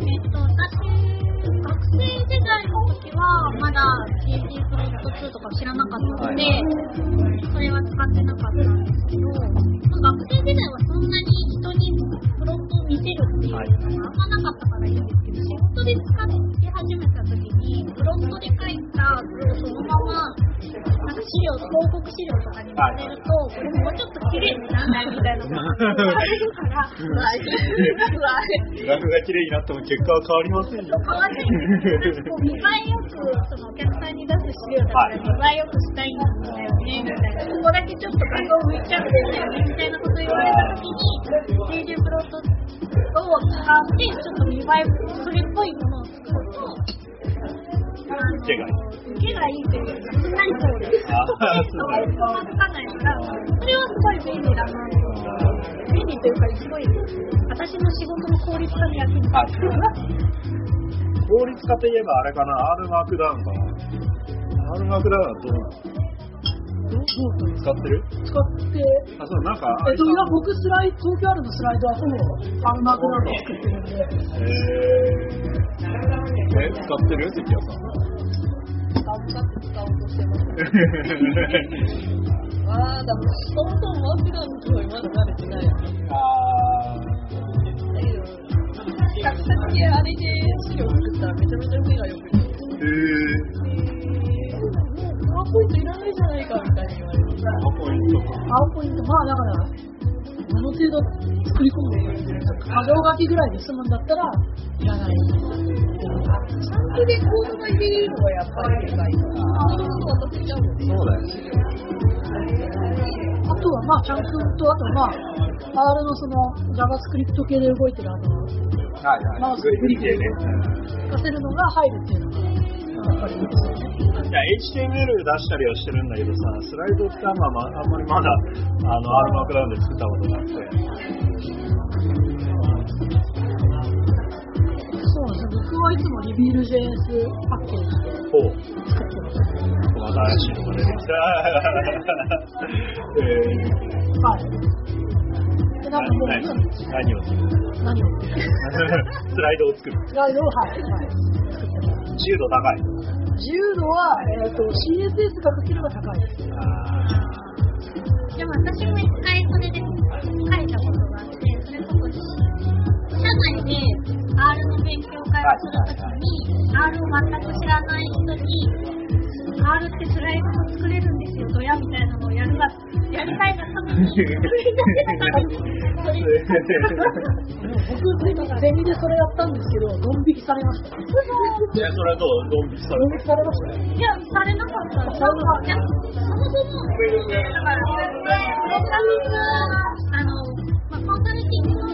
えっと、私、学生時代の時は、まだ GT プロット2とか知らなかったので、それは使ってなかったんですけど、学生時代はそんなに人に見せるってい。うのがあんまなかったからい。い。んですけど、仕事で使い。始めた時に、プロットで書い。た図をそのまま、なんか資料、広告資料とかに載せると、これもうちょっと綺麗にならない。みたい。なのが言われるから、グラフが綺麗になっても結果は変わりませんよ。変わんない。んですけど、見栄えよく、そのお客さんに出す資料だから見栄えよくしたい。んだよね、みたい。な。ここだけちょっと画像浮い。ちゃってんだよね、みたい。なこと言われたときに、JJ プロトを使って、ちょっと見栄え、それっぽいものを作ると、受けがいい。受けがいいというか、すんなり通る。あーそういうのがつかないから、それはすごい便利だ。な。便利というか、すごい、私の仕事の効率化に役に立つ。効率化といえばあれかな、R マークダウンかな。R マークダウンはどうなのどうどうと使ってる？使って、あ、そう、なんか、えっと、いや、僕、スライド、東京あるのスライドはほぼ、アルマークダウンで作ってるんで、えー、え、使ってる？関谷さん。使おうかって使おうとしてます。ああ、だから、そもそもマークダウンの方にまだ慣れてない。あだけど、さっきさっきあれで資料作ったらめちゃめちゃ目が良くて、ー、えーポイントいらないじゃないかみたいに言われて。ー、アポイントか。青ポイント、まあだから、あの程度作り込んで、過剰書きぐらいで済むんだったら、いらない。ちゃんとでコードが入れるのはやっぱりでかいから、そうすると渡せちゃうので、そうだよ。あとはまあ、チャンクと、あとまあ、R のその JavaScript 系で動いてるあの、マウスクリックでね。活かせるのが入るっていうのが、やっぱりいいですよね。いや、HTML 出したりはしてるんだけどさ、スライドってあんま、まあんまりまだ、あの、R マークダウンで作ったことなくて。そうなんですよ。僕はいつもリビール JS パッケージで。作ってます。新しいのが出てきた。えー、はい。何何を作る何をスライドを作る。スライドを、はい、はい。自由度高い。自由度は、えっ、と、CSS が書ければ高いです。でも私も一回それで書いたことがあって、それこそ、社内で R の勉強会をするときに、R を全く知らない人に、R ってスライドも作れるんですよ、ドヤみたいなのをやるが、やりたいがために、それだけだから、それ僕、ゼミでそれやったんですけど、ドン引きされました。いや、それはどうドン引きされましたね。いや、されなかったんですよ。いや、そもそも、だから、プログラミング、あの、まあ、コンサルティングの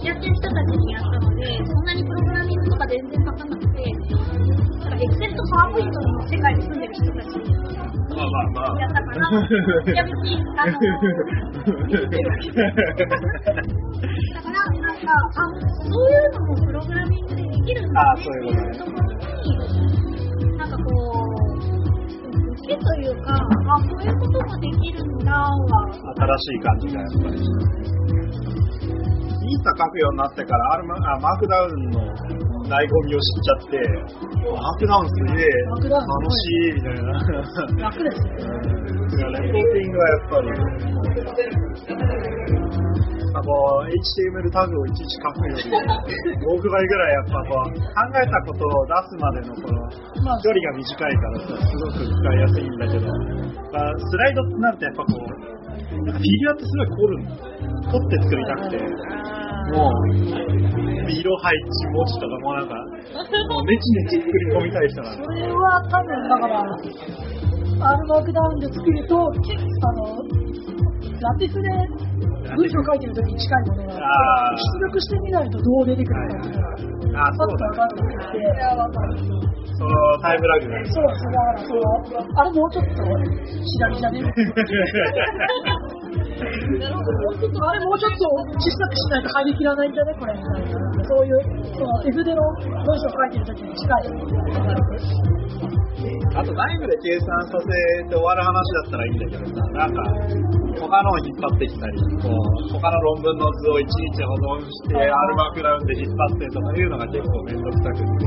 やってる人たちにやったので、そんなにプログラミングとか全然書かなくて、エクセルとパワーポイントの世界で住んでる人たちまあまあまあ。やったから、いや別に、あの、だから、なんか、あ、そういうのもプログラミングでできるんだねっていうところに、なんかこう、受けというか、あ、こういうこともできるんだは、新しい感じがやっぱり。イーサ書くようになってから、あるまあマークダウンの醍醐味を知っちゃって、ワークダウンすげえワークダウン楽しいみたいな。楽ですよね。レポーティングはやっぱり、あこう HTML タグをいちいち書くより、5倍ぐらいやっぱこう、考えたことを出すまでのこの、まあ距離が短いからさ、すごく使いやすいんだけど、まあ、スライドってなるとやっぱこう、なんかフィギュアってすごい凝るんだ。凝って作りたくて、もう、色配置、文字とかもなんか、もうネチネチ作り込みたい人なんで。それは多分だから、アルバークダウンで作ると、あの、ラティフで文章書いてるときに近いものがあー出力してみないとどう出てくるかっていうのが、あ、パッとそうだ。分かってきて、そのタイムラグが。ね。そうです、だからその、あれもうちょっと左 じゃねあれもうちょっと小さくしないと入りきらないんじゃねこれみたいな。そういう、その F での文章を書いてるときに近い。あと内部で計算させて終わる話だったらいいんだけどさ、なんか、他のを引っ張ってきたり、こう、他の論文の図をいちいち保存して、アルバークラウンで引っ張ってとかいうのが結構めんどくさくって、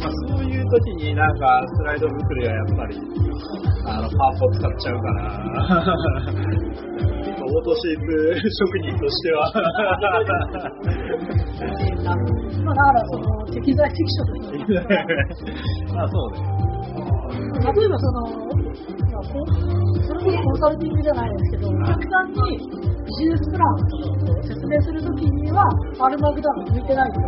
まあ、そういう時になんかスライド作りはやっぱり、あの、パワポ使っちゃうから、オートシェイプ職人としては、まあだからその適材適所ですよね。まあそうね。例えばその、それこそコンサルティングじゃないですけど、お客さんにビジネスプランを説明するときには、アルマグダウン向いてないと。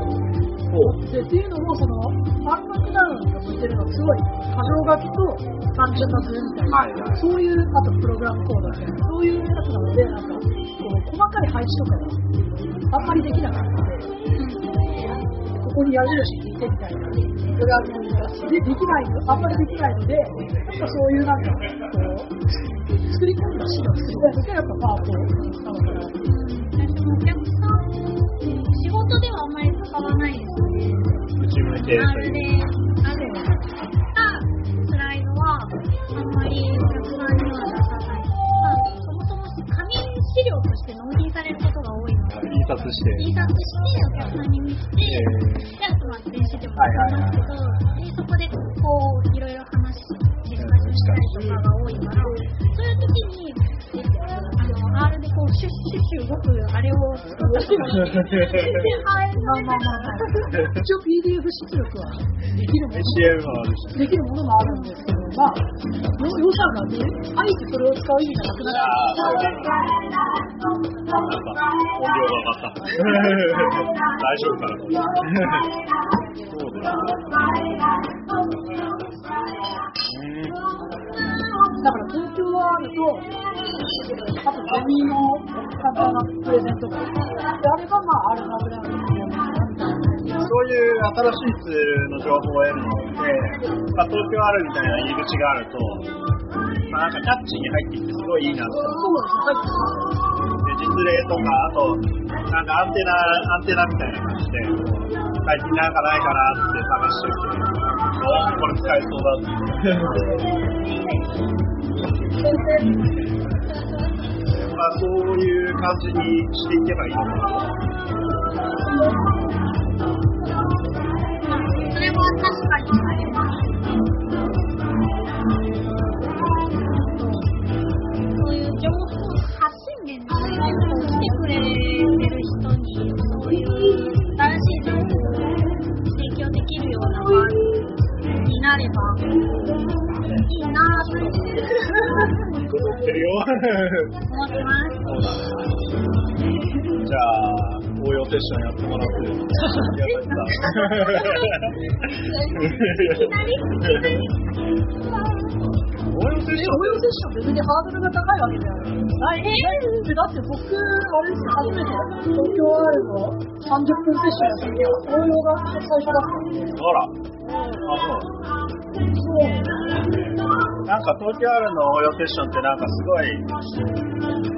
でっていうのも、その、アルマグダウンが向いてるのはすごい、箇条書きと単純な図みたいな、はいはいそういう、あとプログラムコードみたいな、そういうやつなので、なんか、こう細かい配置とかがあんまりできなかったので、ここに矢印引いてみたいな、プログラミングがでできないの、あんまりできないので、やっぱそういうなんか、こう、作り込んだ資料を作りたいときは、やっぱパワーポなのかな。お客さん、仕事ではあんまり使わないですね。内向けとあれで、いう。まりお客さんには出さない。まあ、そもそも紙資料として納品されることが多いので、印刷して。印刷してお客さんに見せて、えで、あとは電子でも使いますけど、で、そこでこう、いろいろ話し、ディスカッションしたりとかが多いから、そういう時に、え R でこう、シュッシュッシュ動くあれを作った時に、全然反映されないまあまあまあ、一応 PDF 出力はできるものもあるし。できるものもあるんですけど、まあ、よ予算がね、あえてそれを使う意味がなくなああ、そう。なんか、音量が上がった。大丈夫かな、これ。そうですね。だから東京はあると、あとゼミの簡単なプレゼントがであれば、まあ、あるなぐらいのそういう新しいツールの情報を得るので、まあ、東京あるみたいな入り口があると、まあ、なんかキャッチに入ってきてすごいいいなと思、って、実例とか、あと、なんかアンテナ、アンテナみたいな感じで、最近なんかないかなって探してて、おこれ使えそうだって。まあ、そういう感じにしていけばいいのかな。それは確かにあります。そういう情報発信源のイベントを来てくれてる人に、そういう新しい情報を提供できるような場になればるよ。思ってます。そうだね。じゃあ、応用セッションやってもらって。応用セッション応用セッション別にハードルが高いわけじゃない。えだって僕、あれですよ、初めて東京 R の30分セッションやった時は応用が最初だったんで、ほら。あ、そう。そう。なんか東京あるの応用セッションってなんかすごい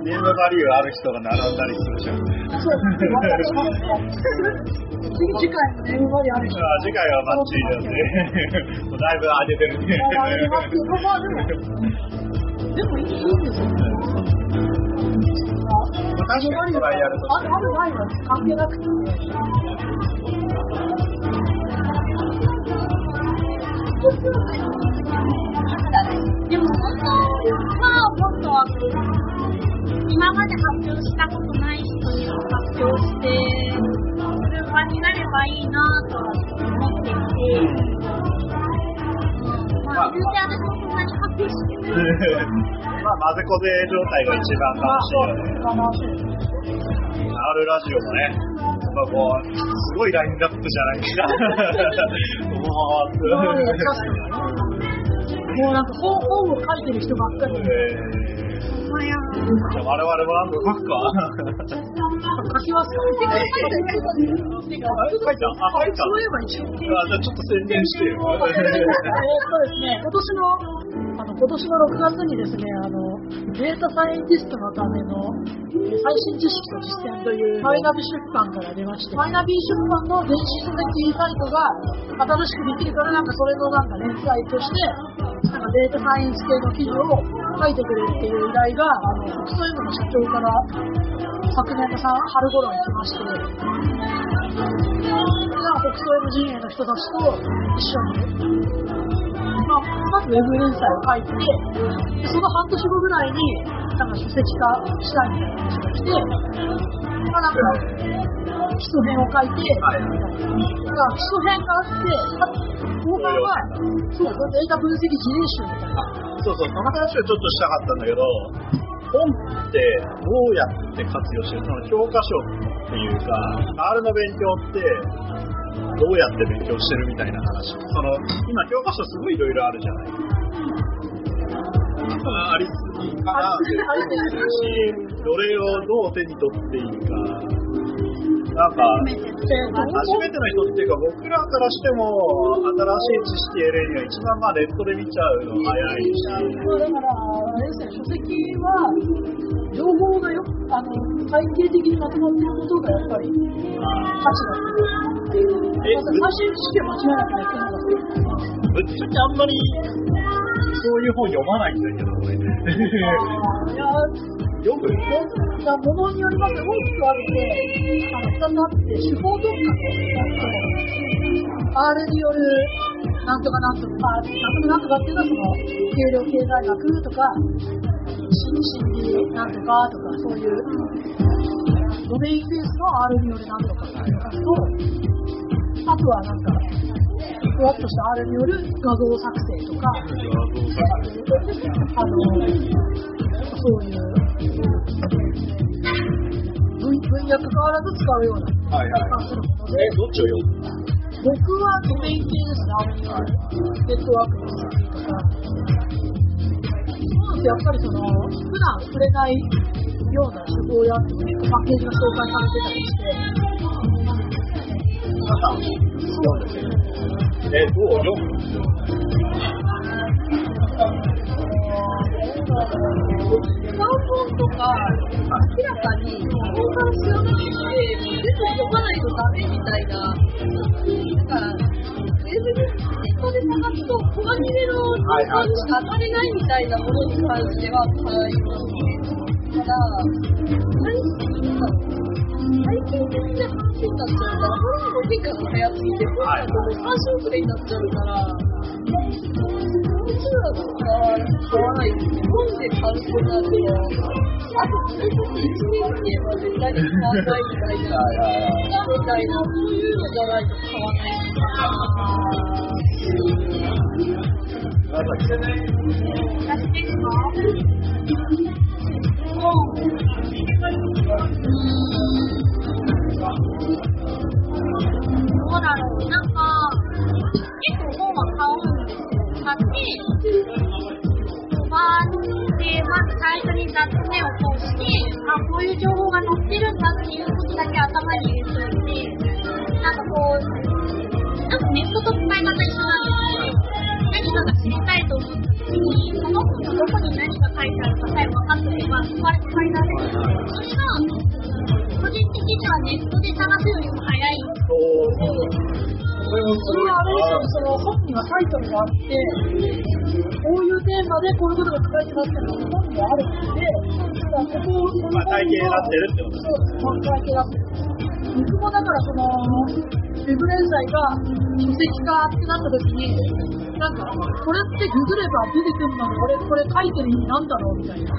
ネームバリューある人が並んだりするじゃん。そう、次回のネームバリあるし。あ次回はバッチリだよね。もうだいぶ上げてるね。でも、でもいいいですよあるあるないは関係なくて、今まで発表したことない人にも発表してする場になればいいなとは思っていて、まあ、言うて私もそんなに発表してない。まあ、混ぜこぜ状態が一番楽しいよね。R ラジオもね、やっぱこう、すごいラインナップじゃないですか。もう、なんか本を書いてる人ばっかりで、えーじゃあ我々もなんか動くか。書きますか書いたあ、書いたそういえば一応。あじゃあちょっと宣伝してよ。えーっとですね、今年の、あの、今年の6月にですね、あの、データサイエンティストのためのえー最新知識と実践というマイナビ出版から出まして、マイナビ出版の電子書籍サイトが新しくできるから、なんかそれのなんか連載として、なんかデータサイエンス系の記事を書いてくれっていう依頼が、あの、北総 M の社長から昨年のさ春頃に来まして、北総 M 陣営の人たちと一緒にまあ、まずウェブ連載を書いて、でその半年後ぐらいに、なんか書籍化したいみたいな話が来て、まあなんか、基礎編を書いて。だから基礎編があって、あ後半は、そう、データ分析事例集みたいな。そうそう、その話をちょっとしたかったんだけど、本ってどうやって活用してるその？教科書っていうか、R の勉強ってどうやって勉強してるみたいな話。その、今教科書すごいいろいろあるじゃない。まあ、ありすぎかなってありすぎし、どれをどう手に取っていいか。なんか、初めての人っていうか僕らからしても新しい知識得るには一番まあネットで見ちゃうの早いし、まあだから、あれですね、書籍は、情報がよあの、体系的にまとまっていることがやっぱり価値がある。最新知識は間違いなくやってぶっちゃけあん。まりそういう本読まないん。だけど、俺。いや、読むいや、ものによります大きくあって、あの、二つあって、手法特化と、R による、なん。とかなん。とか、あなん。とかなん。とかっていうのは、その、給料経済学とか、心理なん。とかとか、そういう、ドメインベースの R によるなん。とかっていうのがと、あとはなんか、ふわっとした R による画像作成とか、あの、そういう、分分野関わらず使うような、はいはのでえ、、どっちを読む？僕はドメイン系ですね、あの、ネットワークの設計とか。そうですやっぱりその、普段触れないような手法やパッケージが紹介されてたりして、皆さん、読んでるえー、どう読む使う本とか、明らかに日本から知らなくて、全部読まないとダメみたいな、だから、ネットで探すと、小書きでの情報にしか当たれないみたいなものに関しては対応ただ、何していいんだ。最近的な話になっちゃうから、本にも変化が早すぎて、本だともう3種遅れになっちゃうから、本数だとか買わない本で買うとなると、あとそれこそ1年って言えば絶対に買わないみたいな、みたいな、そういうのじゃないと買わないみたいな。紫私ですかどうだろう、なんか、結構本は買うんですよ。買って、バーって、まず最初に雑念を通して、あ、こういう情報が載ってるんだっていうことだけ頭に入れといて、なんかこう、なんかネットと使い方一緒なんですけど、何かが知りたいと思った時に、その本のどこに何が書いてあるかさえ分かってれば、そこから使いられる。それが、個人的にはネットで探すよりも早い。それはあれですよ、その本にはタイトルがあって、こういうテーマでこういうことが書かれてますっていうのが本にはあるので、だからここ、このまあ体系になってるってことそうです、本体系になってる。僕もだからその、ウェブ連載が書籍化ってなった時に、なんか、これってググれば出てくるのに、俺これ書いてる意味なんだろうみたいな。あ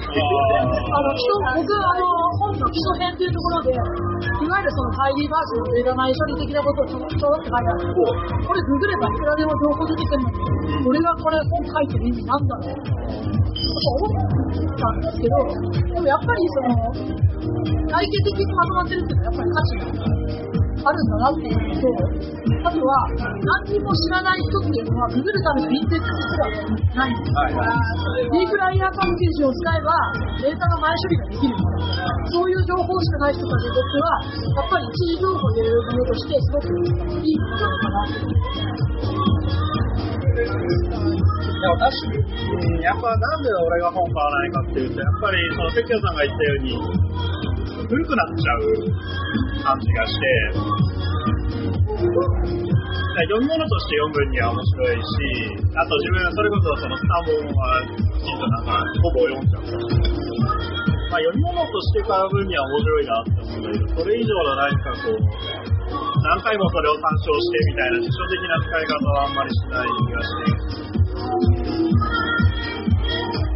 の、基礎、僕、あの、本の基礎編っていうところで、いわゆるその会議バージョンのデータ内処理的なことをちょろちょろって書いてあるんですけど、これググればいくらでも情報出てくるのに、俺がこれ本書いてる意味なんだろう思ったんですけど、でもやっぱりその、体系的にまとまってるっていうのはやっぱり価値があるあるんだなっていうのと、あとは、何にも知らない人っていうのは、ググるためのインデックスすらないんですよ。ディープライヤーパッケージを使えば、データの前処理ができるから、そういう情報しかない人たちにとっては、やっぱり一時情報で入れるものとして、すごくいいものなのかなでも確かに、やっぱなんで俺が本買わないかっていうと、やっぱりその関谷さんが言ったように、古くなっちゃう感じがして、読み物として読むには面白いし、あと自分それこそそのスタモンはきちんとなんかほぼ読んじゃった、まあ、読み物として買う分には面白いなって思うんだけど、それ以上の何かこう、何回もそれを参照してみたいな、辞書的な使い方はあんまりしない気がして。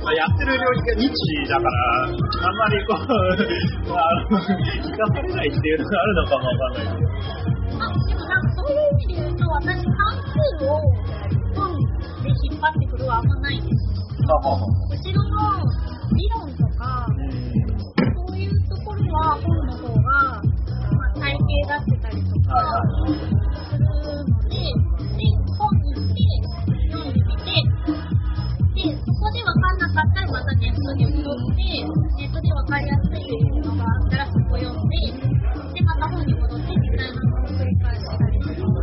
まあ、やってる領域が日時だから、あんまりこう、まあ、あの、生かされないっていうのがあるのかもわかんないけど。あでもなんかそういう意味で言うと、私、関数を本で引っ張ってくるはあんまないです。ははは。後ろの理論とか、そういうところは本の方が、まあ、体系出してたりとかするので、分かんなかったらまたネットに戻って、ネットで分かりやすいのがあったらそこ読んで、で、また本に戻ってみたいなのを繰り返したりとか。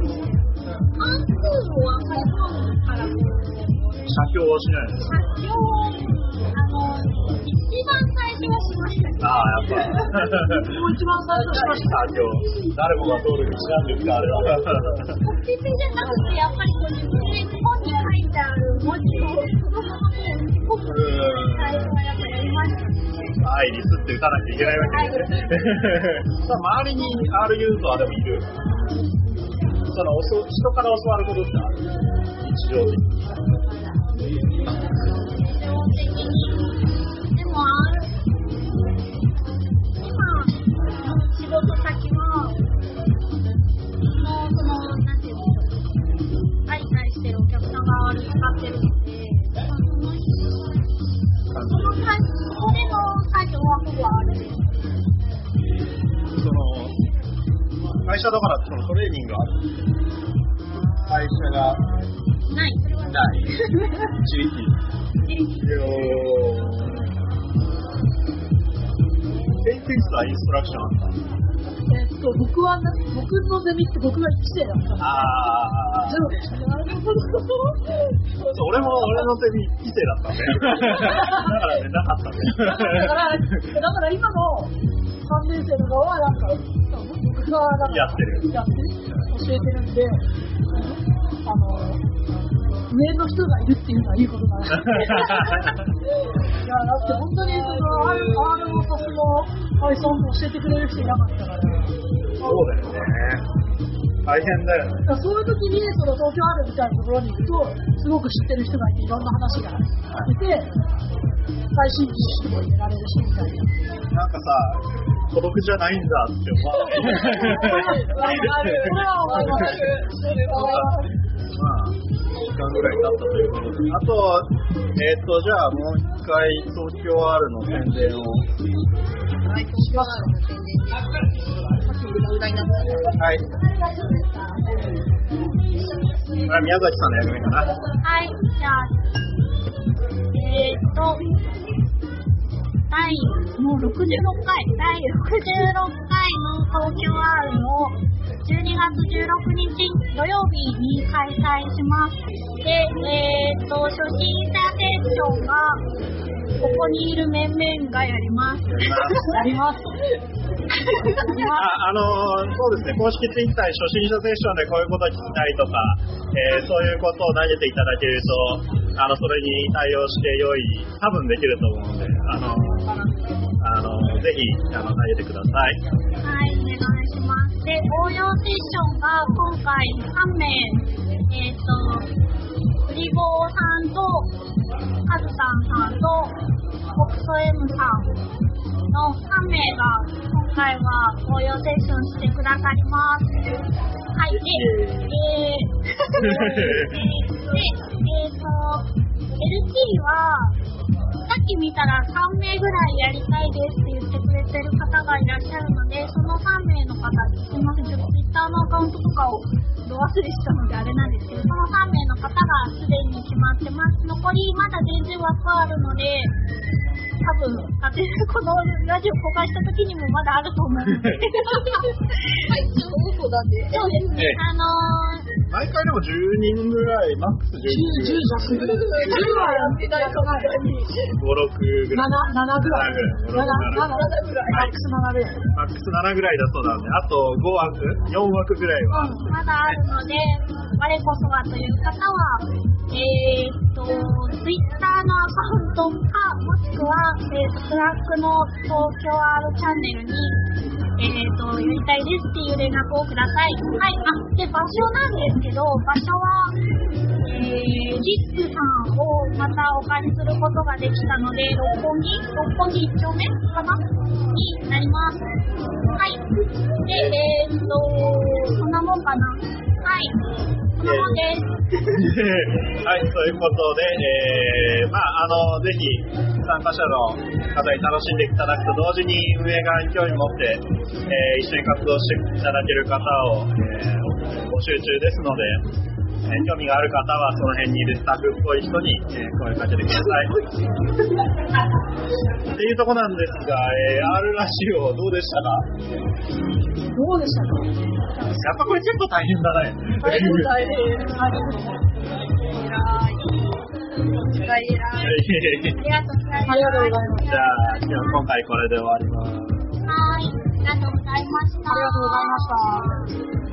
関数をあんまり本から写経はしないです。発表あの、一番最初はしましたけど、ああ、やっぱ。もう一番最初しました。写経。誰もが通る道なんですか、あれは。目的じゃなくて、やっぱりこう自分で本に書いてある文字をこう、濃く最初はやっぱやりました？ね。アイリスって打たなきゃいけないわけですね。周りに R ユーザーでもいるその人から教わることってある日常的に。基本的に。でも、ある今仕事先は、もうその、なんていうんでしょう。相対してるお客さんが使ってるその会社だからそのトレーニングがある会社がない、ない。自力。ペイテストはインストラクションあったと、僕はね、僕のゼミって僕が1世だったあゼロでしたね。あ、そう俺も俺のゼミ異性だったんで。だからね、なかったんで。だから、だから今の3年生の側は、なんか、僕がなんかやってるやってる教えてるんで、あの、上の人がいるっていうのはいいことだな。いや、だって本当にその R, R も SAS も Python も教えてくれる人いなかったから。そうだよね。大変だよね。だそういう時にその東京あるみたいなところに行くと、すごく知ってる人がいて、いろんな話が出て、最新知識も入れられるし、みたいな。なんかさ、孤独じゃないんだって思わない。間ぐらい経ったということで。あと、えっ、と、じゃあもう一回東京 R の宣伝を。はい、します。宣伝で。さっき裏裏になった。はい。これ宮崎さんの役目かな。はい、じゃあ、えー、と、第、もう66回、第66回の東京 R を12月16日土曜日に開催します。で、えー、と、初心者セッションが、ここにいる面々がやります。やります。ああのーそうですね、公式ツイッターに初心者セッションでこういうこと聞きたいとか、えーそういうことを投げていただけると、あのそれに対応して良い、多分できると思うので、あのぜひあの投げてください。はい、お願いします。で、応用セッションが今回3名、えっ、と、フリゴーさんと、カズタンさんと、オクソ M さんの3名が今回は応用セッションしてくださります。はい、で、えー、で、えっ、と、LT は、さっき見たら3名ぐらいやりたいですって言ってくれてる方がいらっしゃるので、その3名の方、すいません、ちょっと Twitter のアカウントとかをど忘れしたのであれなんですけど、その3名の方がすでに決まってます。残りまだ全然枠あるので、多分、あてこのラジオ公開した時にもまだあると思うので。はい、ちょっとだって。そうですねええ、あのー、毎回でも10人ぐらい、マックス10人ぐらい。10弱ぐらい。10はやってないかな。5、6ぐらい。7、7ぐらい。7 7、7ぐらい。マックス7ぐらい。マックス7ぐらいだそうなんで、あと5枠 ?4 枠ぐらいは。まだあるので、我こそはという方は、えー、と、Twitter のアカウントか、もしくは、えー、 Slack の東京 R チャンネルに、えー、と、やりたいですっていう連絡をください。はい、あ、で、場所なんですけど、場所は、えー、リックさんをまたお借りすることができたので、六本木六本木一丁目かなになります。はい。で、えー、っと、そんなもんかな。はい。そんなもんです。はい、ということで、えー、まあ、あの、ぜひ、参加者の方に楽しんでいただくと同時に運営側に興味持って、えー一緒に活動していただける方を、えー募集中ですので、えー興味がある方はその辺にいるスタッフっぽい人に、えー声かけてください。っていうとこなんですが、えー R ラジオどうでしたか？どうでしたか？やっぱこれ結構大変だね。大変大変。ありがとうございます。じゃあ、今日今回これで終わります。はい。ありがとうございました。ありがとうございました。